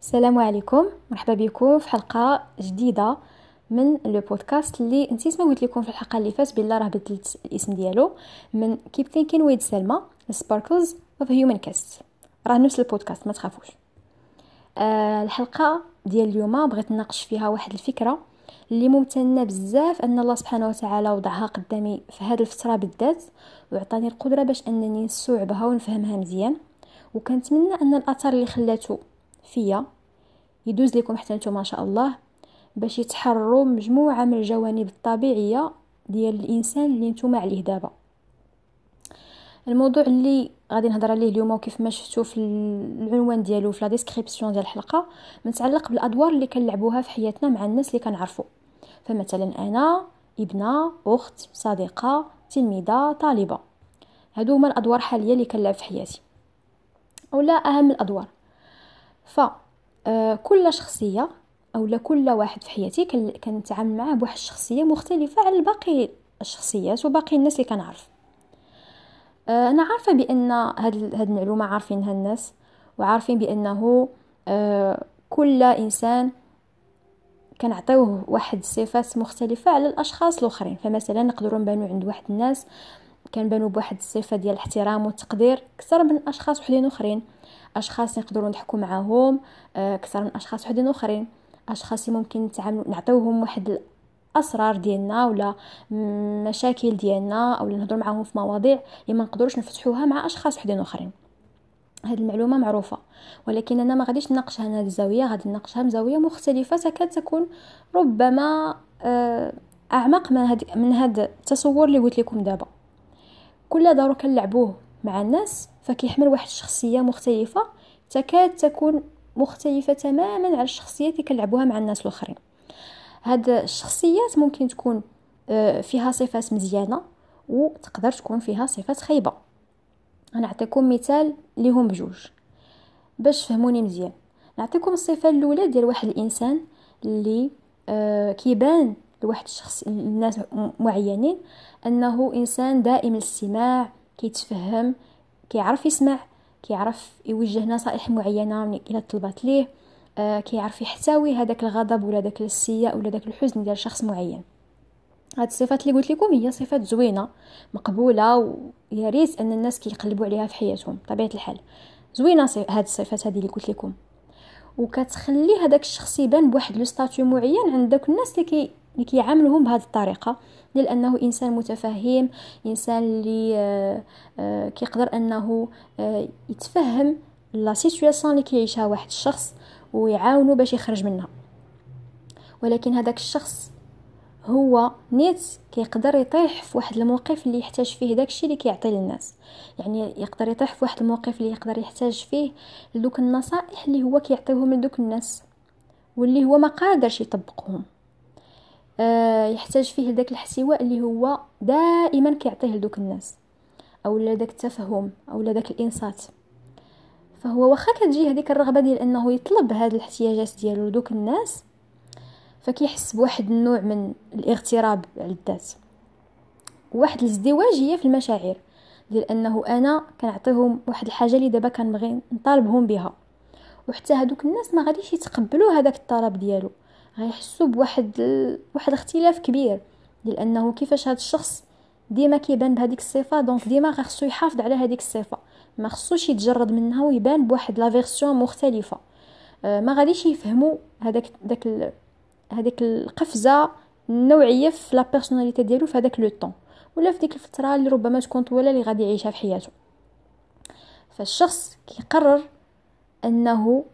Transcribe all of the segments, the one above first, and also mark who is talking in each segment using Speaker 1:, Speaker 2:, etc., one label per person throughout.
Speaker 1: السلام عليكم. مرحبا بكم في حلقة جديدة من le podcast اللي نسيت ما قلت لكم في الحلقة اللي فاتت بالله راه بدلت الاسم ديالو من Keep Thinking with سلمى Sparkles of Human Cast راه نفس البودكاست ما تخافوش. آه الحلقة ديال اليوم بغيت نناقش فيها واحد الفكرة اللي ممتنة بزاف أن الله سبحانه وتعالى وضعها قدامي في هذه الفترة بالذات وعطاني القدرة باش أنني نستوعبها ونفهمها مزيان. وكنتمنى أن الأثر اللي خلاته فيا. يدوز لكم حتى نتوما ما شاء الله باش يتحرروا مجموعة من الجوانب الطبيعية ديال الإنسان اللي نتوما عليه دابا. الموضوع اللي غادي نهضر عليه اليوم وكيف ما شفتوا في العنوان ديالو في لا ديسكريبسيون ديال الحلقة متعلق بالأدوار اللي كنلعبوها في حياتنا مع الناس اللي كنعرفوا فمثلا أنا ابنة أخت صديقة تلميذة طالبة. هادو هما الأدوار الحاليه اللي كنلعب في حياتي. أولا أهم الأدوار. ف آه، شخصية أو كل واحد في حياتي كنتعامل معاه بواحد الشخصية مختلفة على باقي الشخصيات وباقي الناس اللي كنعرف. آه، أنا عارفة بأن هاد هاد المعلومة عارفينها الناس وعارفين بأنه آه، كل إنسان كنعطيوه واحد الصفات مختلفة على الأشخاص الآخرين. فمثلا نقدروا نبانو عند واحد الناس كنبانو بواحد الصفة ديال الاحترام والتقدير أكثر من أشخاص وحدين آخرين. أشخاص نقدروا نضحكوا معاهم آه، أكثر من أشخاص وحدين آخرين. أشخاص ممكن نتعاملوا نعطيوهم واحد الأسرار ديالنا ولا مشاكل ديالنا أو نهضروا معاهم في مواضيع اللي ما نقدروش نفتحوها مع أشخاص وحدين آخرين. هذه المعلومة معروفة. ولكن أنا ما غاديش نناقشها من هذه الزاوية غادي نناقشها من زاوية مختلفة. تكاد تكون ربما آه، أعمق من هذا من هذا التصور اللي قلت لكم دابا. كل دور كنلعبوه مع الناس فكيحمل واحد الشخصية مختلفة تكاد تكون مختلفة تماما على الشخصيات اللي كنلعبوها مع الناس الآخرين. هاد الشخصيات ممكن تكون آه، فيها صفات مزيانة وتقدر تكون فيها صفات خايبة. أنا نعطيكم مثال ليهم بجوج. باش فهموني مزيان نعطيكم الصفة الأولى ديال واحد الإنسان اللي آه كيبان لواحد الشخص الناس معينين أنه إنسان دائم الاستماع كيتفهم كيعرف يسمع كيعرف يوجه نصائح معينة إلى طلبات ليه آه كيعرف يحتوي هذاك الغضب ولا داك الاستياء ولا داك الحزن ديال شخص معين. هاد الصفات اللي قلت لكم هي صفات زوينة مقبولة ويا ريت أن الناس كيقلبوا عليها في حياتهم طبيعه الحال. زوينة هاد الصفات هذه اللي قلت لكم. وكتخلي هذاك الشخص يبان بواحد le statut معين عند داك الناس اللي كي اللي كيعاملوهم بهذه الطريقة لأنه إنسان متفهم إنسان اللي آه آه كيقدر أنه آه يتفهم la situation اللي كيعيشها واحد الشخص ويعاونو باش يخرج منها. ولكن هذاك الشخص هو نيت كيقدر يطيح في واحد الموقف اللي يحتاج فيه داكشي اللي كيعطي للناس. يعني يقدر يطيح في واحد الموقف اللي يقدر يحتاج فيه لدوك النصائح اللي هو كيعطيهم لدوك الناس واللي هو ما قادرش يطبقهم. يحتاج فيه داك الاحتواء اللي هو دائما كيعطيه لدوك الناس أو داك التفهم أو داك الإنصات. فهو واخا كتجي هذيك الرغبة ديال إنه يطلب هاد الاحتياجات ديالو لدوك الناس فكيحس بواحد النوع من الاغتراب على الذات. واحد الازدواجيه في المشاعر ديال إنه أنا كنعطيهم واحد الحاجة اللي دابا كنبغي نطالبهم بها. وحتى هادوك الناس ما غاديش يتقبلوا هذاك الطلب ديالو. غيحسوا بواحد ال... واحد الاختلاف كبير ديال انه كيفاش هذا الشخص ديما كيبان بهذيك الصفة donc ديما خصو يحافظ على هذيك الصفة. ما خصوش يتجرد منها ويبان بواحد la version مختلفة. آه ما غاديش يفهموا هذاك داك هذيك القفزة النوعية في la personnalité ديالو في هذاك le temps. ولا في ديك الفترة اللي ربما تكون طويلة اللي غادي يعيشها في حياته. فالشخص كيقرر أنه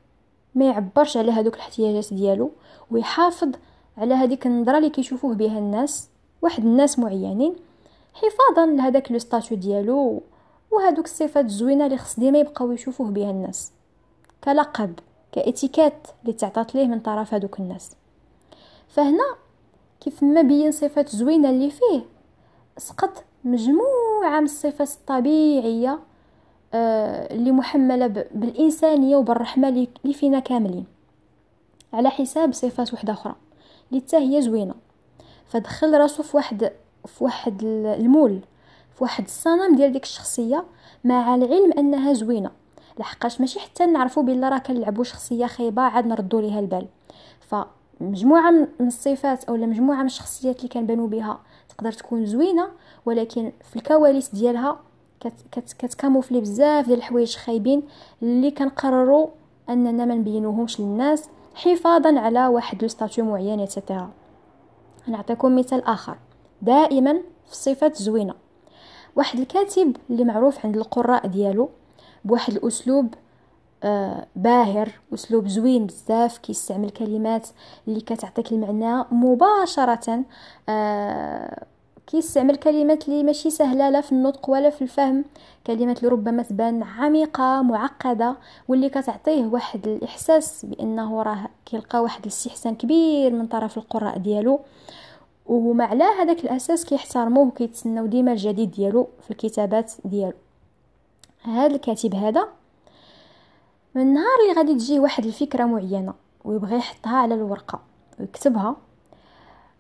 Speaker 1: ما يعبرش على هذوك الاحتياجات ديالو ويحافظ على هذيك النظرة اللي كيشوفوه بها الناس واحد الناس معينين حفاظا لهذاك le statut ديالو وهذوك الصفات الزوينة اللي خص ديما يبقاو يشوفوه بها الناس كلقب كاتيكات اللي تعطات ليه من طرف هذوك الناس. فهنا كيف ما بين صفات زوينة اللي فيه سقط مجموعة من الصفات الطبيعية اللي محمله بالإنسانية وبالرحمة اللي فينا كاملين. على حساب صفات وحده أخرى اللي هي زوينة. فدخل راسو في واحد في واحد المول في واحد الصنم ديال ديك الشخصية مع العلم أنها زوينة. لحقاش ماشي حتى نعرفوا بلا راه كنلعبوا شخصية خايبة عاد نردوا ليها البال. فمجموعة من الصفات أو مجموعة من الشخصيات اللي كنبانوا بها تقدر تكون زوينة ولكن في الكواليس ديالها كتكاموفلي بزاف ديال الحوايج خايبين اللي كنقرروا أننا ما نبينوهمش للناس حفاظا على واحد لو ستاتيو معين ايتترا نعطيكم مثال آخر. دائما في الصفات زوينة. واحد الكاتب اللي معروف عند القراء ديالو بواحد الأسلوب آه باهر أسلوب زوين بزاف كيستعمل كلمات اللي كتعطيك المعنى مباشرة آه كيستعمل كلمات اللي ماشي سهلة لا في النطق ولا في الفهم. كلمات اللي ربما تبان عميقة معقدة واللي كتعطيه واحد الإحساس بأنه راه كيلقى واحد الاستحسان كبير من طرف القراء ديالو. وهما على هذاك الأساس كيحترموه وكيتسناو ديما الجديد ديالو في الكتابات ديالو. هذا الكاتب هذا من النهار اللي غادي تجيه واحد الفكرة معينة ويبغي يحطها على الورقة ويكتبها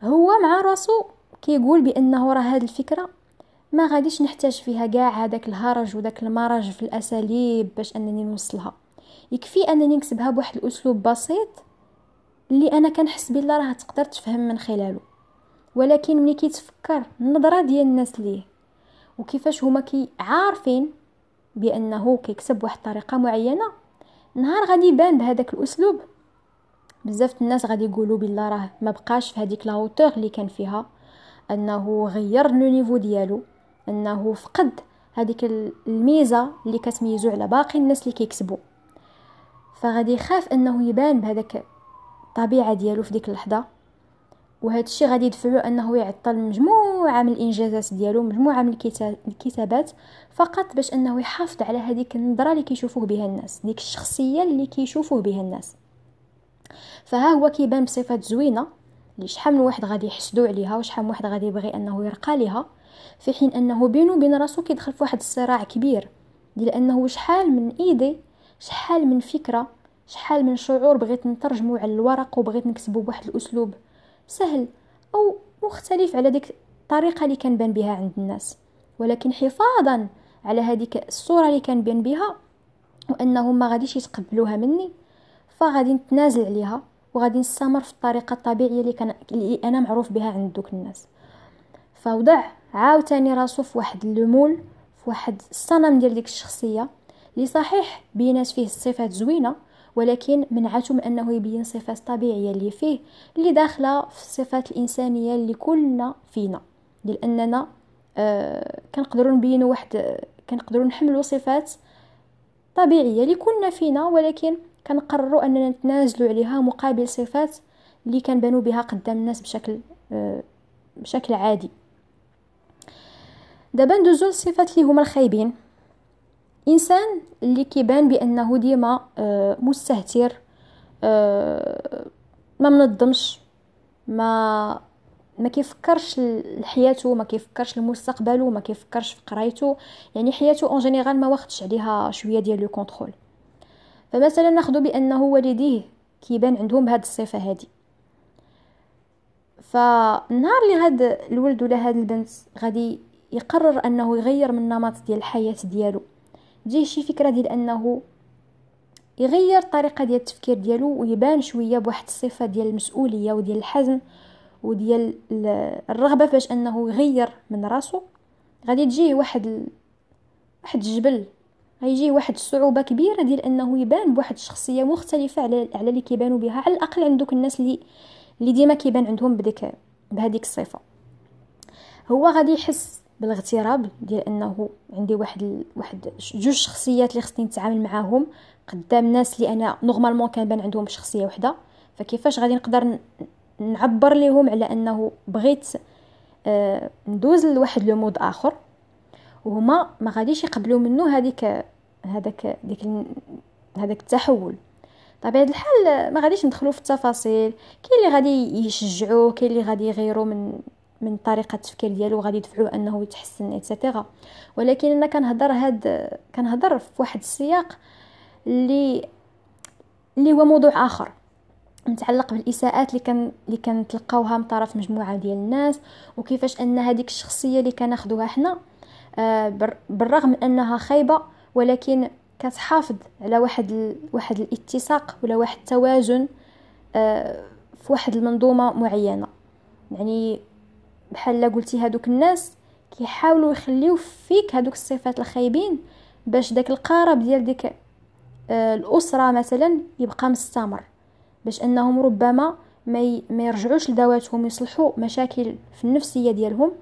Speaker 1: هو مع راسو كيقول بأنه راه هذه الفكرة. ما غاديش نحتاج فيها كاع هذاك الهرج وداك المرج في الأساليب باش أنني نوصلها. يكفي أنني نكتبها بواحد الأسلوب بسيط اللي أنا كنحس بلا راه تقدر تفهم من خلاله. ولكن ملي كيتفكر النظرة ديال الناس ليه وكيفاش هما كي عارفين بأنه كيكتب بواحد الطريقة معينة نهار غادي يبان بهذاك الأسلوب. بزاف الناس غادي يقولوا بلا راه ما بقاش في هذيك la hauteur اللي كان فيها. أنه غير le niveau ديالو أنه فقد هذيك الميزة اللي كتميزو على باقي الناس اللي كيكسبوا فغادي يخاف أنه يبان بهذاك الطبيعة ديالو في ديك اللحظة. وهذا الشيء غادي يدفعو أنه يعطل مجموعة من الإنجازات ديالو مجموعة من الكتابات فقط باش أنه يحافظ على هذيك النظرة اللي كيشوفوه بها الناس ديك الشخصية اللي كيشوفوه بها الناس. فها هو كيبان بصفات زوينة. شحال من واحد غادي يحسدو عليها وشحال من واحد غادي يبغي أنه يرقى ليها في حين أنه بينه وبين راسو كيدخل في واحد الصراع كبير ديال أنه شحال من إيدي شحال من فكرة شحال من شعور بغيت نترجمو على الورق وبغيت نكتبو بواحد الأسلوب سهل أو مختلف على ديك الطريقة اللي كنبان بها عند الناس. ولكن حفاظا على هذيك الصورة اللي كنبان بها وانهم ما غاديش يتقبلوها مني فغادي نتنازل عليها. وغادي نستمر في الطريقة الطبيعية اللي كان اللي أنا معروف بها عند دوك الناس. فوضع عاوتاني راسو في واحد اللمول في واحد الصنم ديال ديك الشخصية اللي صحيح بينات فيه الصفات زوينة ولكن منعته من أنه يبين الصفات الطبيعيه اللي فيه اللي داخلة في الصفات الإنسانية اللي كلنا فينا. ديال أننا آه كنقدروا نبينوا واحد كنقدروا نحملوا صفات طبيعية اللي كلنا فينا ولكن كنقرروا أننا نتنازلوا عليها مقابل صفات اللي كنبانوا بها قدام الناس بشكل آه بشكل عادي. دابا ندوزو للصفات اللي هما الخايبين. إنسان اللي كيبان بأنه ديما آه مستهتر آه ما منظمش ما ما كيفكرش لحياته ما كيفكرش لمستقبله ما كيفكرش في قرايته. يعني حياته en général ما واخدش عليها شوية ديال le contrôle. فمثلا نأخذ بأنه والديه كيبان عندهم هاد الصفة هادي فالنهار اللي هاد الولد ولا هاد البنت غادي يقرر أنه يغير من نمط ديال الحياة ديالو. تجيه شي فكرة ديال أنه يغير الطريقة ديال التفكير ديالو ويبان شوية بواحد الصفة ديال المسؤولية وديال الحزم وديال الرغبة فاش أنه يغير من راسو. غادي تجيه واحد واحد الجبل غيجيه واحد الصعوبة كبيرة ديال أنه يبان بواحد الشخصية مختلفة على على اللي كيبانوا بها. على الأقل عند دوك الناس اللي اللي ديما كيبان عندهم بديك بهذيك الصفة. هو غادي يحس بالاغتراب ديال أنه عندي واحد ال... واحد جوج شخصيات اللي خصني نتعامل معاهم قدام ناس اللي أنا normalement كنبان عندهم شخصية وحدة. فكيفاش غادي نقدر نعبر لهم على أنه بغيت آه ندوز لواحد لو مود آخر؟ وهما ما غاديش يقبلوا منه هذيك هذاك ديك هذاك التحول. طبيعة الحال ما غاديش ندخلوا في التفاصيل. كاين اللي غادي يشجعوه كاين اللي غادي يغيروا من من طريقة التفكير ديالو غادي يدفعوه أنه يتحسن ايتترا ولكن أنا كنهضر هاد كنهضر في واحد السياق اللي اللي هو موضوع آخر. متعلق بالإساءات اللي كان اللي كنتلقاوها من طرف مجموعة ديال الناس وكيفاش أن هذيك الشخصية اللي كناخذوها حنا آه بالرغم من أنها خايبة ولكن كتحافظ على واحد ال... واحد الاتساق ولا واحد التوازن آه في واحد المنظومة معينة. يعني بحال قلتي هادوك الناس كيحاولوا يخليو فيك هادوك الصفات الخايبين باش داك القارب ديال ديك آه الأسرة مثلا يبقى مستمر باش أنهم ربما ما ما يرجعوش لذواتهم يصلحوا مشاكل في النفسية ديالهم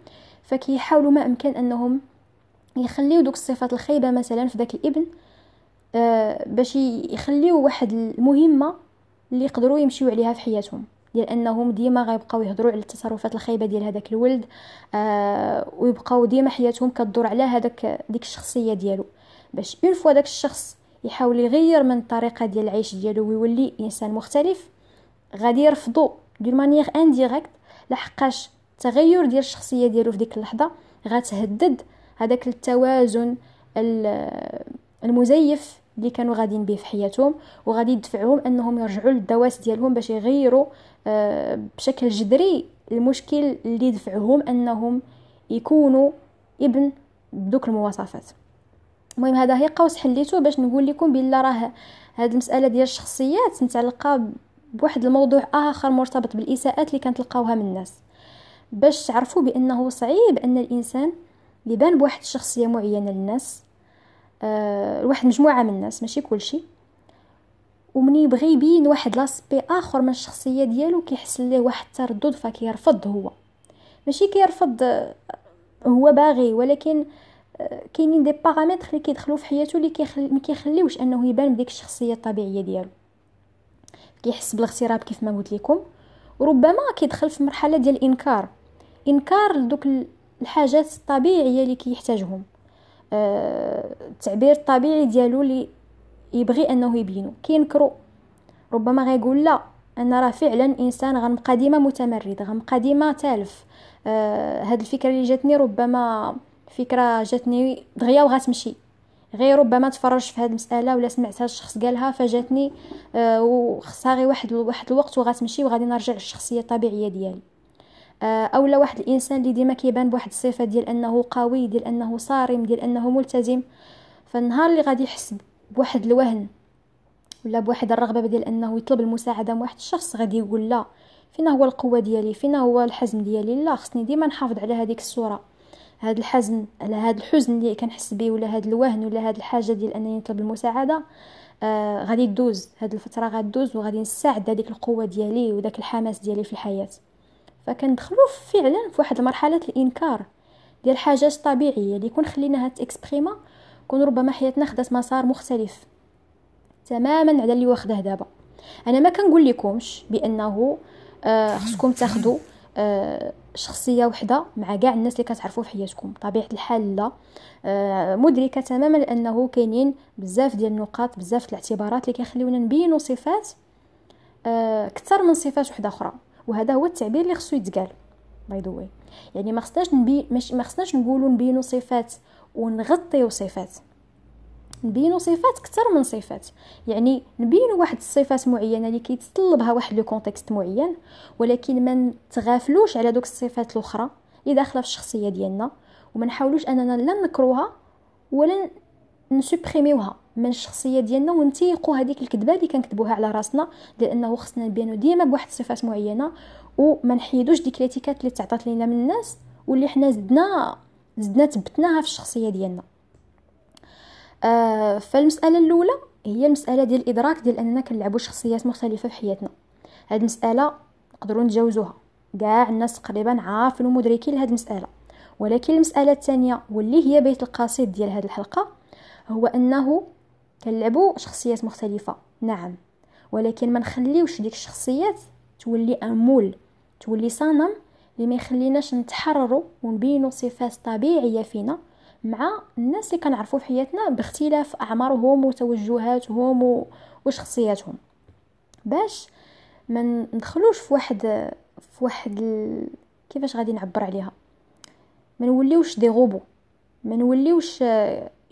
Speaker 1: فكيحاولوا ما امكن أنهم يخليو دوك الصفات الخايبة مثلا في داك الإبن آه باش يخليو واحد المهمة اللي يقدروا يمشيو عليها في حياتهم. ديال أنهم ديما غيبقاو يهضروا على التصرفات الخايبة ديال هذاك الولد آه ويبقاو ديما حياتهم كدور على هذاك ديك الشخصية ديالو. باش une fois داك الشخص يحاول يغير من الطريقة ديال العيش ديالو ويولي إنسان مختلف غادي يرفضو d'une manière indirecte لحقاش التغير ديال الشخصية ديالو في ديك اللحظة غتهدد هذاك التوازن المزيف اللي كانوا غاديين به في حياتهم وغادي يدفعهم أنهم يرجعوا للدواس ديالهم باش يغيروا آه، بشكل جذري المشكل اللي دفعهم أنهم يكونوا ابن بدوك المواصفات. المهم هذا هي قوس حليته باش نقول لكم بلا راه هذه المسألة ديال الشخصيات متعلقة بواحد الموضوع آخر مرتبط بالإساءات اللي كنتلقاوها من الناس. باش تعرفوا بأنه صعيب أن الإنسان يبان بواحد الشخصية معينة للناس أه لواحد مجموعة من الناس ماشي كلشي ومن يبغي يبين واحد لاسبي آخر من الشخصية ديالو كيحس ليه واحد التردد فكيرفض هو. ماشي كيرفض آه، هو باغي ولكن آه، كاينين des paramètres اللي كيدخلوا في حياته اللي كيخلي ما كيخليوش أنه يبان بديك الشخصية الطبيعية ديالو. كيحس بالاغتراب كيف ما قلت لكم وربما كيدخل في مرحلة ديال الإنكار. إنكار لدوك الحاجات الطبيعية اللي كيحتاجهم. أه التعبير الطبيعي ديالو اللي يبغي أنه يبينو. كينكرو. ربما غيقول لا أنا راه فعلا إنسان غنبقى ديما متمرد غنبقى ديما تالف. أه هاد الفكرة اللي جاتني ربما فكرة جاتني دغيا وغتمشي. غير ربما تفرجت في هذه المسألة ولا سمعت هذا الشخص قالها فجاتني أه وخصها غير واحد واحد الوقت وغتمشي وغادي نرجع للشخصية الطبيعية ديالي. أه اولا واحد الإنسان اللي ديما كيبان بواحد الصفة ديال أنه قوي ديال أنه صارم ديال أنه ملتزم فالنهار اللي غادي يحس بواحد الوهن ولا بواحد الرغبة ديال أنه يطلب المساعدة من واحد الشخص غادي يقول لا فينا هو القوة ديالي فينا هو الحزم ديالي لا خصني ديما نحافظ على هذيك الصورة. هذا الحزن على هذا الحزن اللي كنحس به ولا هذا الوهن ولا هذه الحاجة ديال أنني نطلب المساعدة آه غادي تدوز. هذه الفترة غادي تدوز وغادي نستعد هذيك القوة ديالي وداك الحماس ديالي في الحياة. فكندخلوا فعلا في واحد مرحله الإنكار ديال حاجات طبيعية اللي يكون خليناها تإكسبريما كون ربما حياتنا خدات مسار مختلف تماما على اللي واخده دابا. أنا ما كنقول لكمش بأنه آه خصكم تاخذوا آه شخصية وحدة مع كاع الناس اللي كتعرفوا في حياتكم. طبيعة الحال لا. آه مدركة تماما لأنه كاينين بزاف ديال النقاط بزاف الاعتبارات اللي كيخليونا نبينوا صفات آه كثر من صفات وحدة أخرى. وهذا هو التعبير اللي خصو يتقال باي ذا يعني ما خصناش نبي ما خصناش نقولوا نبينوا صفات ونغطيو صفات. نبينوا صفات أكثر من صفات. يعني نبينوا واحد الصفات معينة اللي كيتطلبها واحد le contexte معين ولكن ما نتغافلوش على دوك الصفات الأخرى اللي داخلة في الشخصية ديالنا وما نحاولوش أننا لا نكروها ولا ن supprimi وها. من الشخصية ديالنا ونتيقوا هذيك الكذبة اللي كنكذبوها على راسنا لأنه خصنا نبينوا ديما بواحد الصفات معينة وما نحيدوش ديك الاتيكات اللي تعطات لينا من الناس واللي حنا زدنا زدنا تبتناها في الشخصية ديالنا. آه فالمسألة الأولى هي المسألة ديال الإدراك ديال أننا كنلعبوا شخصيات مختلفة في حياتنا. هاد المسألة نقدروا نتجاوزوها. كاع الناس تقريبا عارفين ومدركين لهاد المسألة. ولكن المسألة الثانية واللي هي بيت القصيد ديال هاد الحلقة هو أنه كنلعبوا شخصيات مختلفة نعم. ولكن ما نخليوش ديك الشخصيات تولي أمول تولي صنم اللي ما يخليناش نتحرروا ونبينوا صفات طبيعية فينا مع الناس اللي كنعرفوا في حياتنا باختلاف أعمارهم وتوجهاتهم وشخصياتهم. باش ما ندخلوش في واحد في واحد ال... كيفاش غادي نعبر عليها؟ ما نوليوش دي غوبو ما نوليوش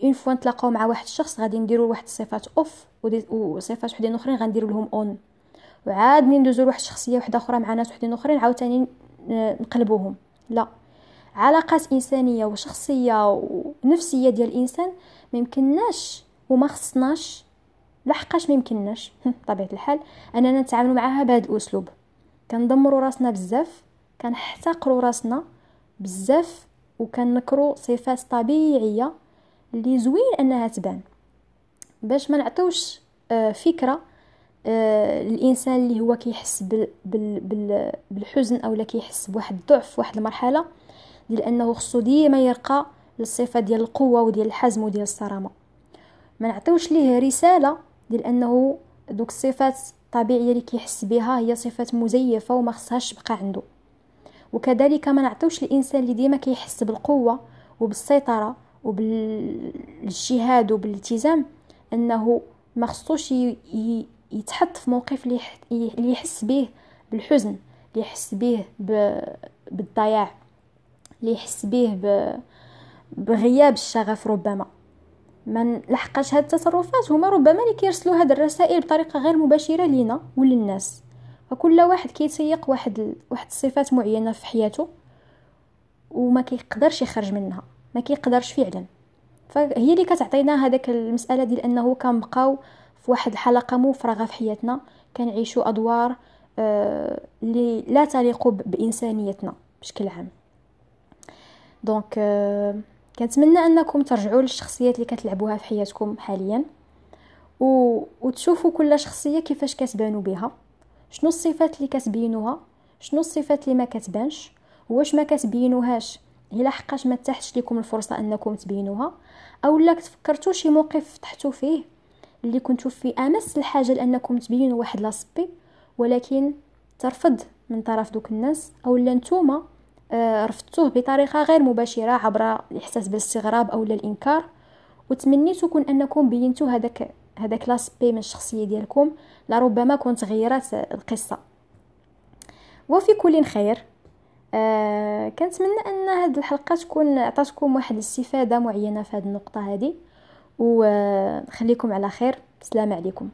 Speaker 1: une fois نتلاقاو مع واحد الشخص غادي نديروا واحد الصفات off وصفات وحدين أخرين غنديروا لهم on وعاد ندوزو لواحد الشخصية واحدة أخرى مع ناس وحدين أخرين عاوتاني نقلبوهم. لا. علاقات إنسانية وشخصيه ونفسيه ديال الإنسان ما يمكنناش وما خصناش لحقاش ما يمكنناش. بطبيعة الحال أننا نتعاملوا معها بهذا الأسلوب. كندمروا راسنا بزاف كنحتقروا راسنا بزاف وكنكروا صفات طبيعية اللي زوين أنها تبان. باش ما نعطيوش آه، فكرة آه، الإنسان اللي هو كيحس بالحزن اولا كيحس بواحد الضعف واحد المرحلة ديال أنه خصو ديما يرقى للصفة ديال القوة وديال الحزم وديال الصرامة. ما نعطيوش ليه رسالة ديال أنه دوك الصفات الطبيعية اللي كيحس بها هي صفات مزيفة وما خصهاش تبقى عنده. وكذلك ما نعطيوش الانسان اللي ديما كيحس بالقوة وبالسيطرة وبالاجتهاد وبالالتزام انه ما خصوش يتحط في موقف اللي يحس به بالحزن اللي يحس به بالضياع اللي يحس به بغياب الشغف ربما. ما لحقاش هاد التصرفات هما ربما اللي كيرسلوا هاد الرسائل بطريقة غير مباشرة لينا وللناس. فكل واحد كيتسيق واحد واحد الصفات معينة في حياته وما كيقدرش يخرج منها. ما كيقدرش فعلا. فهي اللي كتعطينا هذاك المسألة ديال أنه كنبقاو في واحد الحلقة مفرغة في حياتنا كنعيشوا أدوار آه اللي لا تليق بإنسانيتنا بشكل عام. donc آه كنتمنى أنكم ترجعوا للشخصيات اللي كتلعبوها في حياتكم حاليا و... وتشوفوا كل شخصية كيفاش كتبانوا بها شنو الصفات اللي كتبينوها شنو الصفات اللي ما كتبانش واش ما كتبينوهاش. إلا حقاش ما تاحتش لكم الفرصة أنكم تبينوها؟ أو لا تفكرتوا شي موقف تحطيتوا فيه اللي كنتوا في أمس الحاجة لأنكم تبينوا واحد l'aspect ولكن ترفض من طرف دوك الناس؟ أو لا نتوما آه، رفضتوه بطريقة غير مباشرة عبر الإحساس بالاستغراب أو الإنكار؟ وتمنيتو كون أنكم بينتو هذاك هذاك لاسبي من الشخصية ديالكم لربما كنت غيرت القصة. وفي كل خير آه كنتمنى أن هذه الحلقة تكون عطاتكم واحد الاستفادة معينة في هذه النقطة هذه وخليكم على خير. السلام عليكم.